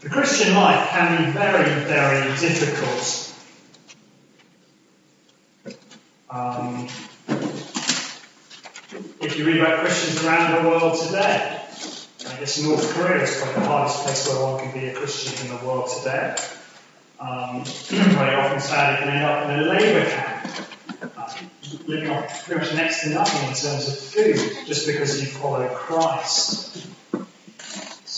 The Christian life can be very, very difficult. Um, if you read about Christians around the world today, I guess North Korea is probably the hardest place where one can be a Christian in the world today. Um, very often, sadly, can end up in a labour camp, uh, living off pretty much next to nothing in terms of food, just because you follow Christ.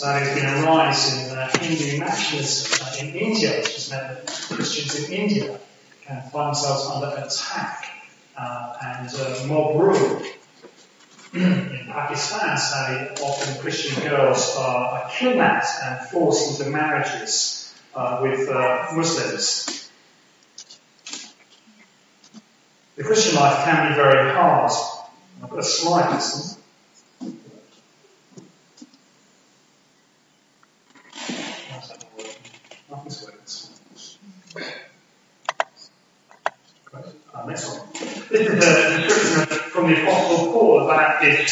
So there's been a rise in uh, Hindu nationalism uh, in India, which has meant that Christians in India can find themselves under attack uh, and uh, mob rule. in Pakistan, sadly, often Christian girls are, kidnapped and forced into marriages uh, with uh, Muslims. The Christian life can be very hard. I've got a slide this Uh, next one. This is a description from the Apostle Paul about his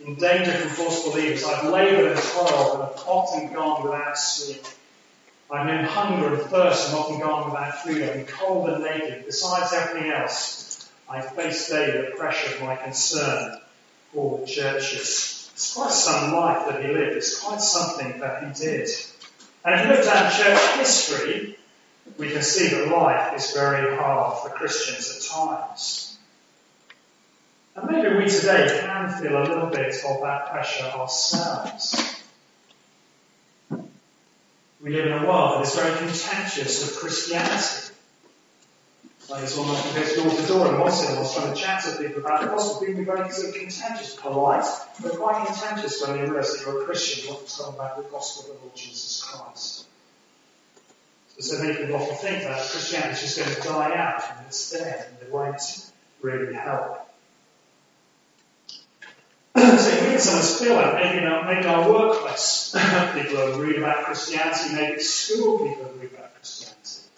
in danger from false believers. I've laboured and toiled and have often gone without sleep. I've known hunger and thirst and often gone without food. Been cold and naked. Besides everything else, I face daily the pressure of my concern for the churches. It's quite some life that he lived. It's quite something that he did. And if you look down church history, we can see that life is very hard for Christians at times. And maybe we today can feel a little bit of that pressure ourselves. We live in a world that is very contentious of Christianity. Like this woman who goes door to door in Mosul was trying to chat to people about the gospel, being very sort of contentious, polite, but quite contentious when they realise that you're a Christian, to tell about the gospel of the Lord Jesus Christ. So many people often think that Christianity is just going to die out and it's dead and it won't really help. Get someone's feel like maybe our, maybe workplace, people are read about Christianity, maybe school people read about Christianity.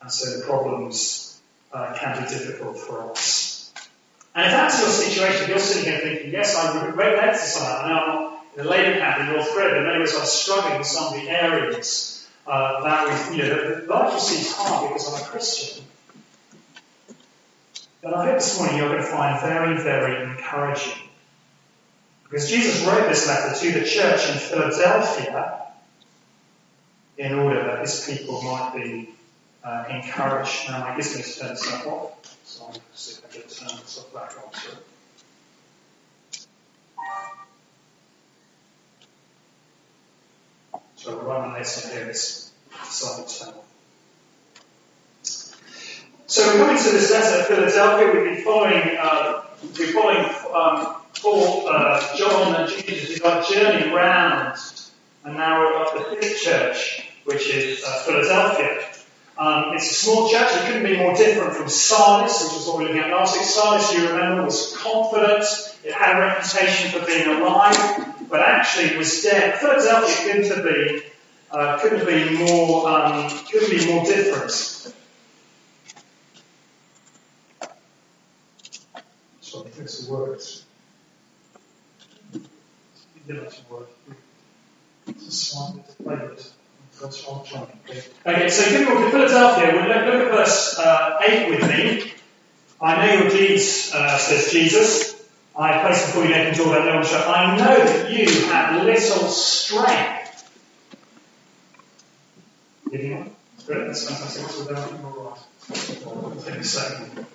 And so the problems uh, can be difficult for us. And if that's your situation, if you're sitting here thinking, yes, I to some of that, I know I'm not in the labour camp in North Korea, but ways I'm struggling with some of the areas uh, that we, you know, life just seems hard because I'm a Christian. But I hope this morning you're going to find very, very encouraging. Because Jesus wrote this letter to the church in Philadelphia in order that his people might be uh, encourage. Now, my gizmo's turned stuff off, so I'll see if I can turn the stuff back on. So. So this we're coming to this letter of Philadelphia. We've been following, uh, we're following um, Paul, uh, John, and Jesus. We've got journey round, and now we're at the fifth church, which is uh, Philadelphia. Um, it's a small church. It couldn't be more different from Sardis, which was what we were looking at last week. Sardis, you remember, was confident. It had a reputation for being alive, but actually was dead. Philadelphia couldn't be, uh, couldn't be more, um, couldn't be more different. So I think it's the words. Some. It's a a plate. Okay, so give me Philadelphia. We'll look, look at verse uh, 8 with me. I know your deeds, uh, says Jesus. I place before you naked door that no. I know that you have little strength. Give you one? Great, that's fantastic. Take a second.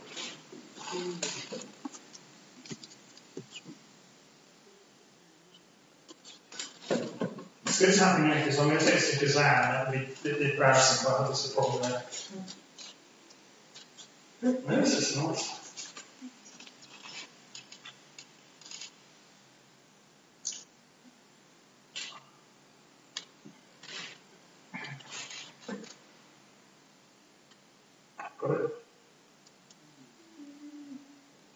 It's good to have them because I'm going to take this to Kazan and that'll be bit embarrassing, but I think it's a problem there. No, just nice. Got it?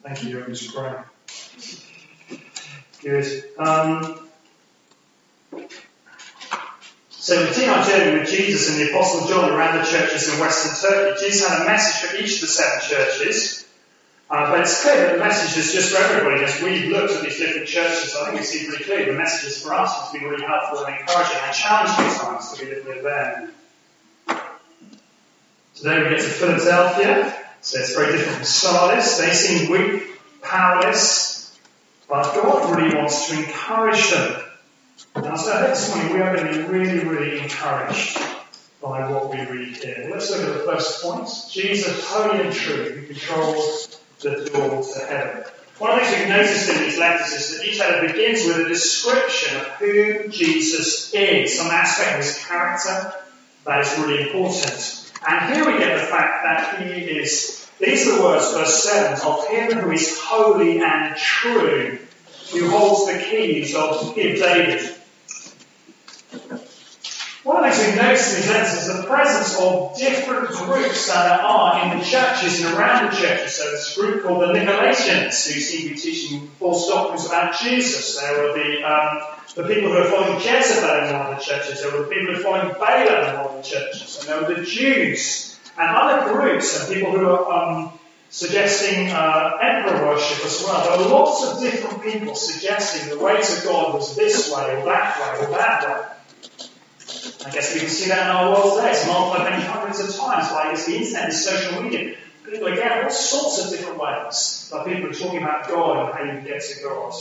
Thank you, you're just. Good. Um, so the team journey with Jesus and the Apostle John around the churches in Western Turkey, Jesus had a message for each of the seven churches. Uh, but it's clear that the message is just for everybody. As we've looked at these different churches, I think we see pretty clearly the message is for us to be really helpful and encouraging and challenging at times to be living with them. Today we get to Philadelphia. So it's very different from Sardis. They seem weak, powerless, but God really wants to encourage them. Now, so this morning we are going to be really, really encouraged by what we read here. Let's look at the first point. Jesus, holy and true, who controls the door to heaven. One of the things we've noticed in these letters is that each letter begins with a description of who Jesus is, some aspect of his character that is really important. And here we get the fact that he is, these are the words, verse 7, of him who is holy and true, who holds the keys of David. One of the things we notice in these letters is the presence of different groups that are in the churches and around the churches. So there's a group called the Nicolaitans who seem to be teaching false doctrines about Jesus. There were the, um, the people who are following Jezebel in one of the churches. There were the people who are following Balaam in one of the churches. And there were the Jews and other groups and people who are um, suggesting uh, emperor worship as well. There were lots of different people suggesting the way to God was this way or that way or that way. I guess we can see that in our world today. It's multiplied many hundreds of times by the internet and social media. People, again, all sorts of different ways that people are talking about God and how you can get to God.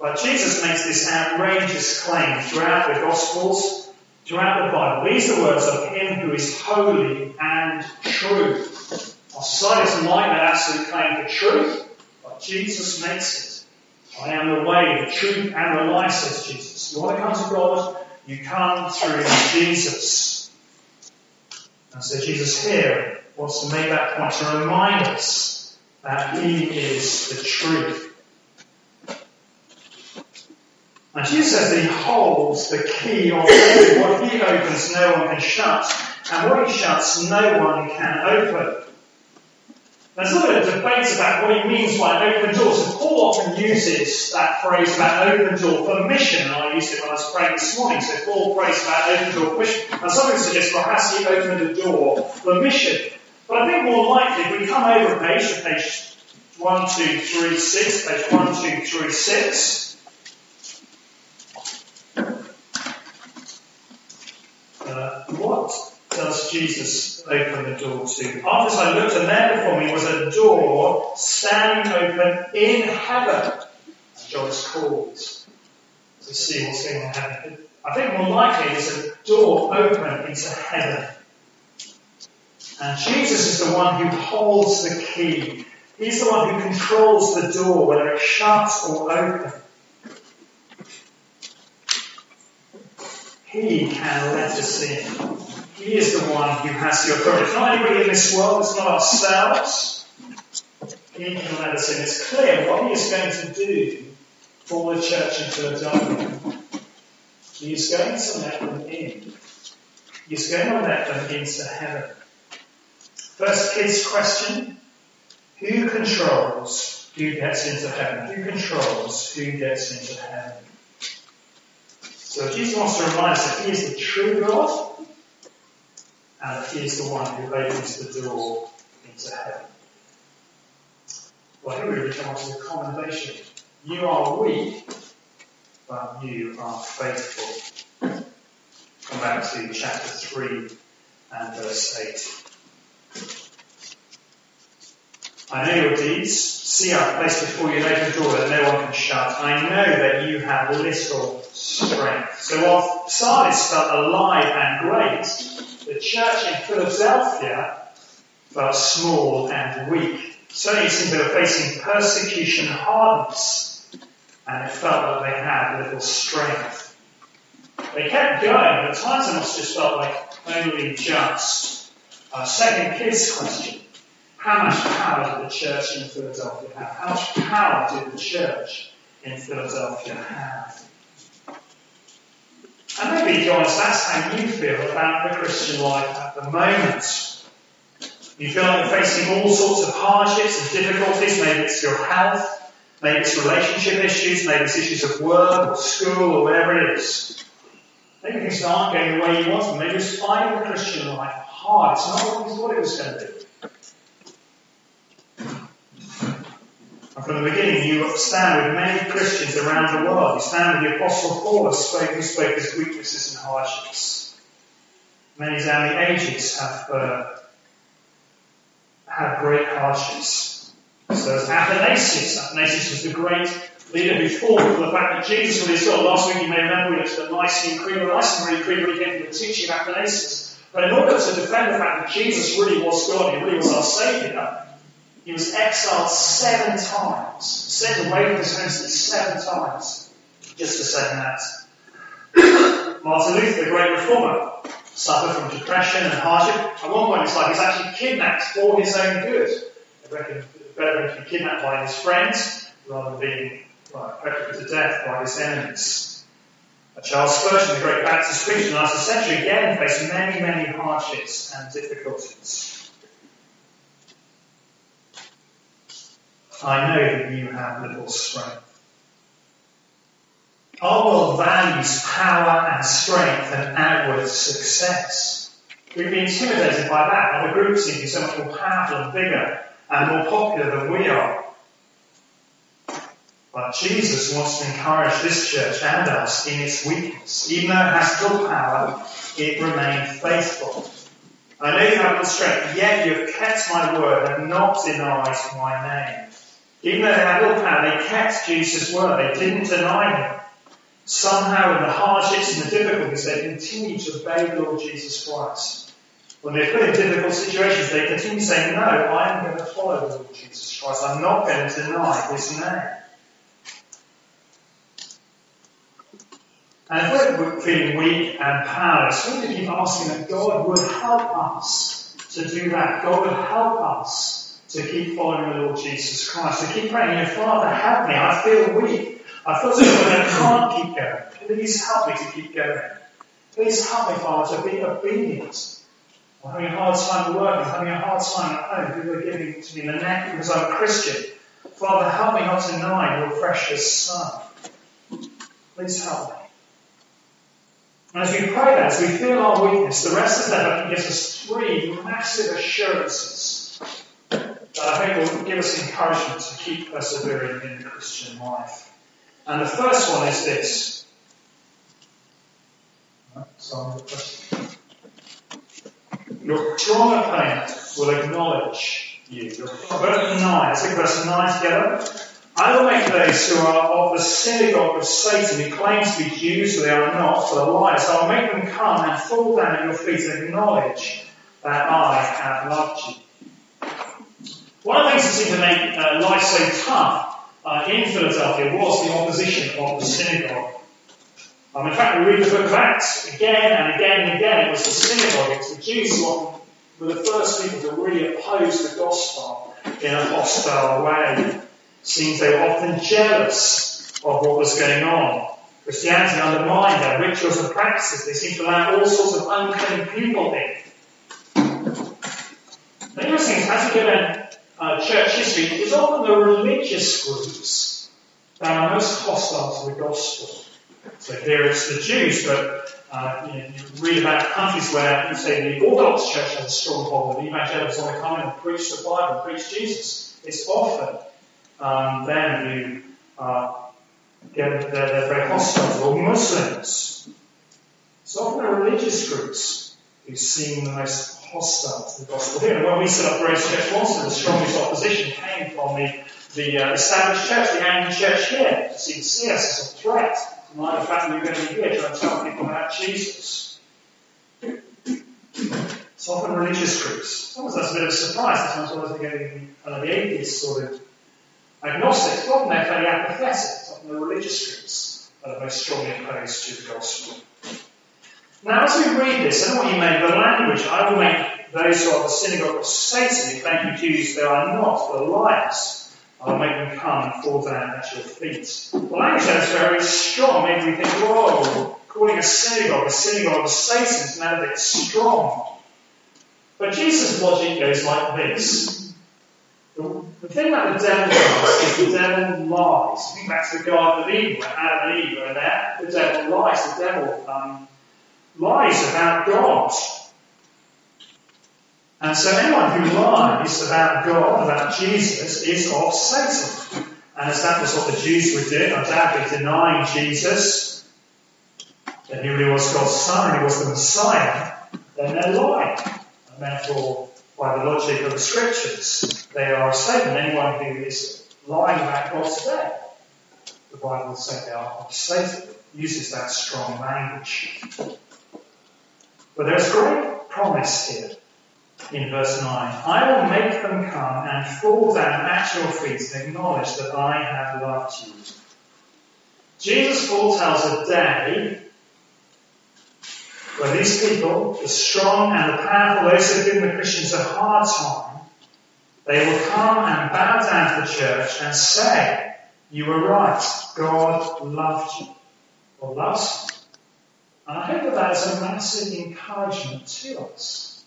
But Jesus makes this outrageous claim throughout the Gospels, throughout the Bible. These are words of Him who is holy and true. Our society like that absolute claim for truth, but Jesus makes it. I am the way, the truth, and the life, says Jesus. You want to come to God? You come through Jesus. And so Jesus here wants to make that point to remind us that He is the truth. And Jesus says that He holds the key of. What He opens, no one can shut. And what He shuts, no one can open. There's a bit of debate about what he means by open door. And Paul often uses that phrase about open door for mission, and I used it when I was praying this morning. So Paul prays about open door mission. And some people suggest, well, has he opened the door for mission? But I think more likely, if we come over a page to page 1, 2, 3, 6, page 1, 2, 3, 6, uh, what Jesus open the door to? After I looked, and there before me was a door standing open in heaven. As Joyce called to see what's going on in heaven. I think more likely it's a door open into heaven. And Jesus is the one who holds the key. He's the one who controls the door, whether it shuts or open. He can let us in. He is the one who has the authority. It's not anybody in this world, it's not ourselves. He in. It's clear what he is going to do for the church in Philadelphia. He is going to let them in. He's going to let them into heaven. First kids question. Who controls who gets into heaven? Who controls who gets into heaven? So Jesus wants to remind us that He is the true God and he is the one who opens the door into heaven. Well, here we really come on to the commendation. You are weak, but you are faithful. Come back to chapter 3 and verse 8. I know your deeds. See, I've placed before you an open door that no one can shut. I know that you have little strength. So while Sardis felt alive and great, the church in Philadelphia felt small and weak. Certainly it seemed they were facing persecution hardness, and it felt like they had little strength. They kept going, but at times it must just felt like only just. Our second kids question. How much power did the church in Philadelphia have? How much power did the church in Philadelphia have? And maybe, Joyce, that's how you feel about the Christian life at the moment. You feel like you're facing all sorts of hardships and difficulties. Maybe it's your health, maybe it's relationship issues, maybe it's issues of work or school or whatever it is. Maybe things aren't going the way you want them. Maybe it's finding the Christian life hard. It's not what you thought it was going to be. And from the beginning, you stand with many Christians around the world. You stand with the Apostle Paul, who spoke, who spoke his weaknesses and hardships. Many down ages have uh, had great hardships. So there's Athanasius. Athanasius was the great leader who fought for the fact that Jesus was God. Last week, you may remember, we looked at the Nicene Creed. The Nicene Creed really came from the teaching of Athanasius. But in order to defend the fact that Jesus really was God, he really was our Saviour, he was exiled seven times, sent away from his home seven times, just to say that. Martin Luther, the great reformer, suffered from depression and hardship. At one point, it's like he's actually kidnapped for his own good. I reckon better to be kidnapped by his friends rather than being well, put to death by his enemies. Charles Spurgeon, the great Baptist preacher in the last century, again faced many, many hardships and difficulties. I know that you have little strength. Our world values power and strength and outward success. We've been intimidated by that. Other groups seem to be so much more powerful and bigger and more popular than we are. But Jesus wants to encourage this church and us in its weakness. Even though it has full power, it remained faithful. I know you have no strength, yet you have kept my word and not denied my name. Even though they had all power, they kept Jesus' word. They didn't deny him. Somehow, in the hardships and the difficulties, they continued to obey the Lord Jesus Christ. When they're put in difficult situations, they continue saying, No, I am going to follow the Lord Jesus Christ. I'm not going to deny his name. And if we're feeling weak and powerless, we need to keep asking that God would help us to do that. God would help us to keep following the Lord Jesus Christ. To keep praying, Father, help me. I feel weak. I feel so I can't keep going. Please help me to keep going. Please help me, Father, to be obedient. I'm having a hard time working. I'm having a hard time at home. People are giving to me the neck because I'm a Christian. Father, help me not to deny your precious Son. Please help me. And as we pray that, as we feel our weakness, the rest of that gives us three massive assurances that I think will give us encouragement to keep persevering in the Christian life. And the first one is this. Your strong opponent will acknowledge you. Verse 9, let's verse 9 together. I will make those who are of the synagogue of Satan, who claim to be Jews, but they are not, but are liars. I will make them come and fall down at your feet and acknowledge that I have loved you. One of the things that seemed to make uh, life so tough uh, in Philadelphia was the opposition of the synagogue. Um, in fact, we read the book of Acts again and again and again. It was the synagogue, it was the Jews who were the first people to really oppose the gospel in a hostile way seems they were often jealous of what was going on. Christianity undermined their rituals and practices. They seemed to allow all sorts of unclean people in. The interesting is, as you go down uh, church history, is often the religious groups that are most hostile to the gospel. So here it's the Jews, but uh, you, know, you, read about countries where, you say, the Orthodox Church has a strong hold, and evangelicals want to come and preach the Bible, preach Jesus. It's often um, then you uh, get they're, they're very hostile or Muslims. It's often the religious groups who seem the most hostile to the gospel. Here, when we set up Grace Church Wanstead, the strongest opposition came from the, the uh, established church, the Anglican church here, to see, see us as a threat. to the fact we're going to be here trying to tell people about Jesus. It's often religious groups. Sometimes that's a bit of a surprise. Sometimes they're getting uh, the atheists sort of Agnostics, often they're fairly apathetic, often the religious groups that are most strongly opposed to the gospel. Now, as we read this, I don't want you make the language. I will make those who are the synagogue of Satan, claim to be Jews, they are not, but liars. I'll make them come and fall down at your feet. The language there is very strong. Maybe we think, whoa, calling a synagogue a synagogue of Satan is now a bit strong. But Jesus' logic goes like this. The, the thing about the devil does is the devil lies. Think back to the Garden of Eden, where Adam and Eve were there. The devil lies. The devil um, lies about God. And so anyone who lies about God, about Jesus, is of Satan. And as that was what the Jews were doing, undoubtedly denying Jesus, that he really was God's son he was the Messiah, then they're lying. And therefore, by the logic of the scriptures, they are of Satan. Anyone who is lying about God today, the Bible says they are of Satan. uses that strong language. But there's great promise here in verse 9. I will make them come and fall down at your feet and acknowledge that I have loved you. Jesus foretells a day where these people, the strong and the powerful, those who have given the Christians a hard time, they will come and bow down to the church and say, You were right, God loved you, or loves you. And I hope that that is a massive encouragement to us.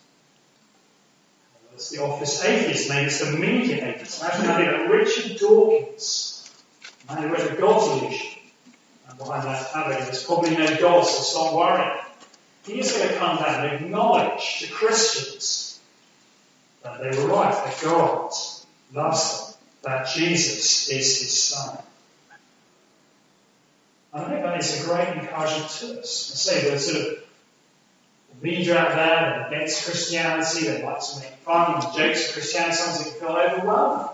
It's the office atheist, maybe it's the media atheist. Imagine having a Richard Dawkins, a man who wrote the God Delusion. And behind that having there's probably no God, so stop worrying. He is going to come down and acknowledge to Christians that they were right, that God loves them, that Jesus is his Son. I think that is a great encouragement to us. I say the sort of media out there that against Christianity, they like to make fun and jokes of Christianity, sometimes it can feel overwhelming.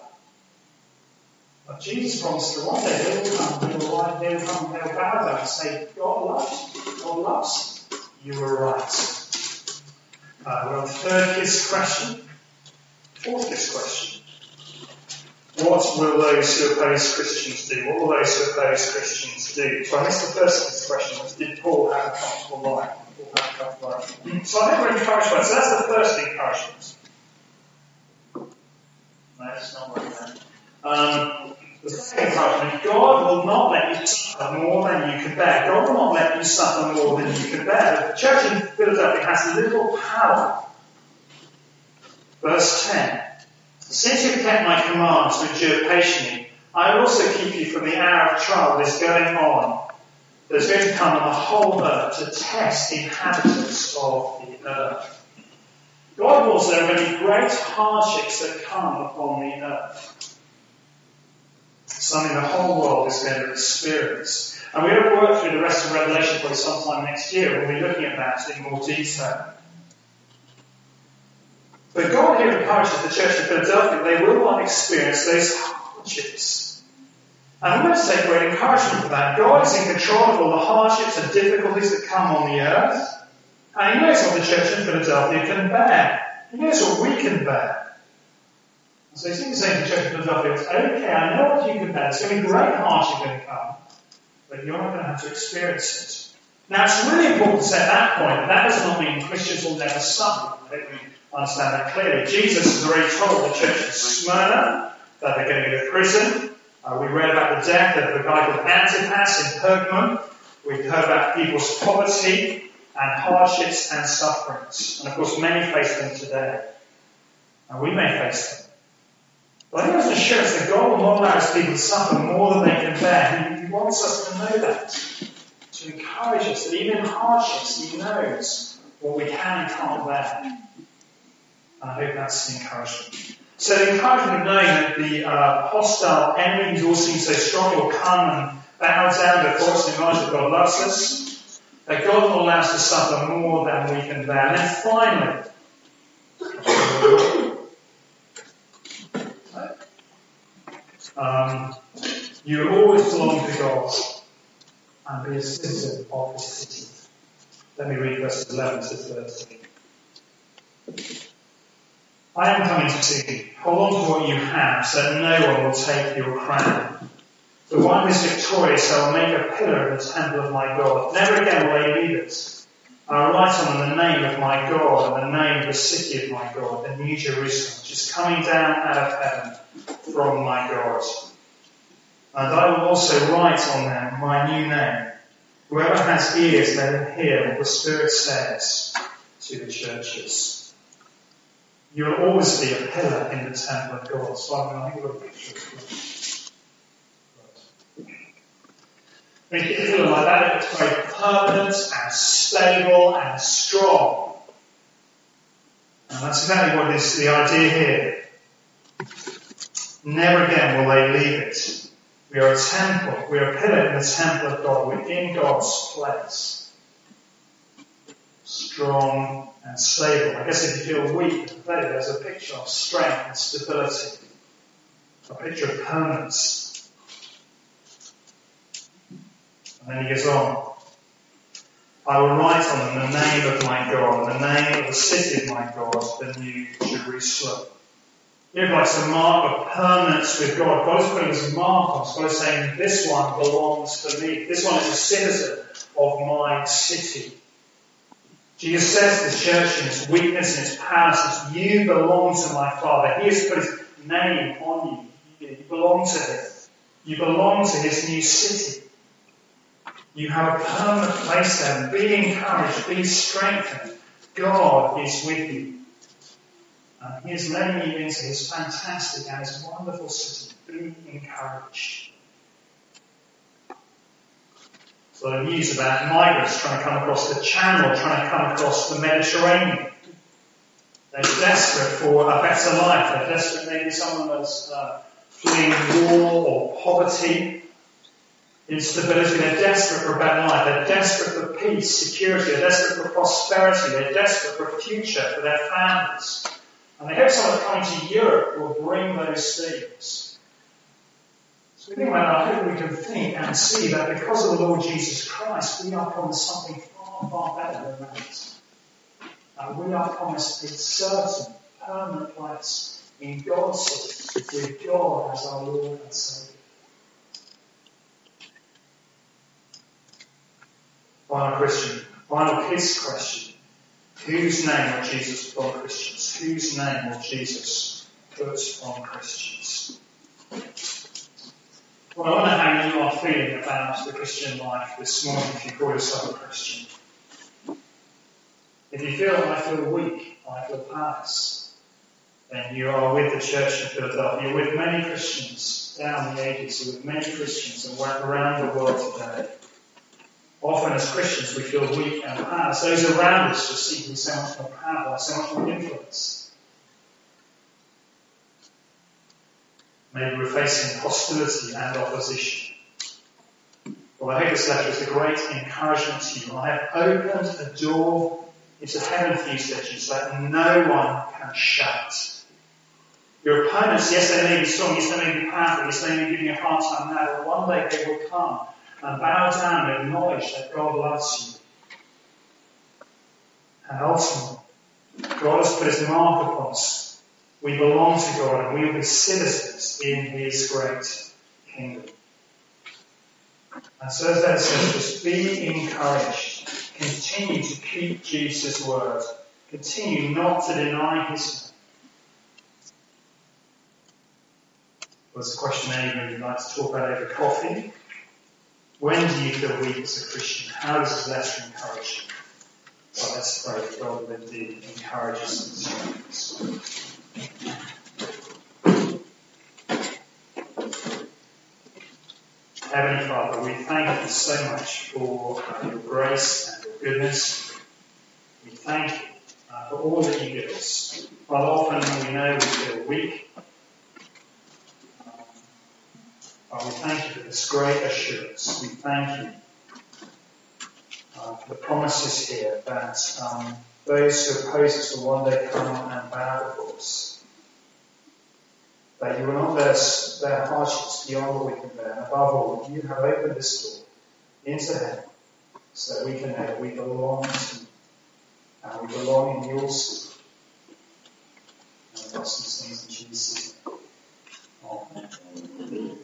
But Jesus promised that one day they will come, they will, arrive, they will come, they will bow down and say, God loves you, God loves you. You were right. Uh, we're on the third kiss question. Fourth kiss question. What will those who oppose Christians do? What will those who oppose Christians do? So I missed the first kiss question was, did Paul have a comfortable life? So I think we're encouraged by So that's the first encouragement. No, it's not. Um, the second encouragement, God will not let you suffer more than you can bear. God will not let you suffer more than you can bear. The church in Philadelphia has little power. Verse 10. Since you've kept my commands to endure patiently, I will also keep you from the hour of trial that is going on that is going to come on the whole earth to test the inhabitants of the earth. God knows there are many great hardships that come upon the earth. Something the whole world is going to experience. And we're going to work through the rest of Revelation probably sometime next year. We'll be looking at that in more detail. But God here encourages the church in Philadelphia, they will not experience those hardships. And I'm going to take great encouragement from that. God is in control of all the hardships and difficulties that come on the earth. And He knows what the church in Philadelphia can bear. He knows what we can bear. So He's saying to the church in Philadelphia, it's okay, I know what you can bear. There's going to be great hardship going to come. But you're not going to have to experience it. Now, it's really important to say at that point that that does not mean Christians will never suffer. Understand that clearly. Jesus has already told the church of Smyrna that they're going to go to prison, uh, we read about the death of a guy called Antipas in Pergamum. We've heard about people's poverty and hardships and sufferings. And of course, many face them today. And we may face them. But think there's an assurance that God will not people suffer more than they can bear. He, he wants us to know that. To encourage us that even in hardships, he knows what we can and can't bear. I hope that's the encouragement. So the encouragement of knowing that the uh, hostile enemies all seen so strong will come and bow down before in knowledge that God loves us, that God will allow us to suffer more than we can bear. And then finally, um, you always belong to God and be a citizen of His city. Let me read verses 11 to 13. I am coming to see you. Hold on to what you have, so that no one will take your crown. The one who is victorious, I will make a pillar in the temple of my God. Never again will they leave it. I will write on them the name of my God and the name of the city of my God, the New Jerusalem, which is coming down out of heaven from my God. And I will also write on them my new name. Whoever has ears, let him hear what the Spirit says to the churches. You will always be a pillar in the temple of God. So I think picture of When you get a pillar like that, it's very permanent and stable and strong. And that's exactly what is the idea here. Never again will they leave it. We are a temple. We are a pillar in the temple of God. We're in God's place. Strong and stable. I guess if you feel weak there's a picture of strength and stability. A picture of permanence. And then he goes on. I will write on them the name of my God, the name of the city of my God, the New Jerusalem. Give like a mark of permanence with God. God is putting his mark on. God is saying, this one belongs to me. This one is a citizen of my city. Jesus says to the church in its weakness and its power, says, you belong to my Father. He has put his name on you. You belong to him. You belong to his new city. You have a permanent place there. Be encouraged. Be strengthened. God is with you. And he is letting you into his fantastic and his wonderful city. Be encouraged. So news about migrants trying to come across the Channel, trying to come across the Mediterranean. They're desperate for a better life. They're desperate, maybe someone that's uh, fleeing war or poverty instability. They're desperate for a better life. They're desperate for peace, security. They're desperate for prosperity. They're desperate for a future for their families. And they hope someone coming to Europe will bring those things. So that. I hope we can think and see that because of the Lord Jesus Christ, we are promised something far, far better than that. And we are promised a certain, permanent place in God's city with God as our Lord and Saviour. Final Christian, final kids question. Whose name will Jesus put on Christians? Whose name will Jesus put on Christians? Well, I wonder how you are feeling about the Christian life this morning if you call yourself a Christian. If you feel I feel weak, I feel powerless, then you are with the church in Philadelphia. You're with many Christians down the ages. You're with many Christians around the world today Often as Christians we feel weak and powerless. Those around us to be so much more powerful, so much more influence. Maybe we're facing hostility and opposition. Well, I hope this letter is a great encouragement to you. I have opened a door into heaven for you, said Jesus, that no one can shut. Your opponents, yes, they may be strong, yes, they may be powerful, yes, they may be giving you a hard time now, but one day they will come and bow down and acknowledge that God loves you. And ultimately, God has put his mark upon us. We belong to God and we will be citizens in his great kingdom. And so as that says, just be encouraged. Continue to keep Jesus' word. Continue not to deny his name. There's a question anybody would like to talk about over coffee. When do you feel weak as a Christian? How does this letter encourage you? Well, let's pray that God indeed encourage and us. Heavenly Father, we thank you so much for uh, your grace and your goodness. We thank you uh, for all that you give us. While often we know we feel weak, Uh, we thank you for this great assurance. We thank you uh, for the promises here that um, those who oppose us will one day come and bow before us. That you will not bear hardships beyond what we can bear. And above all, you have opened this door into heaven so that we can know we belong to you. And we belong in your city. And we ask these things in Jesus' name. Amen.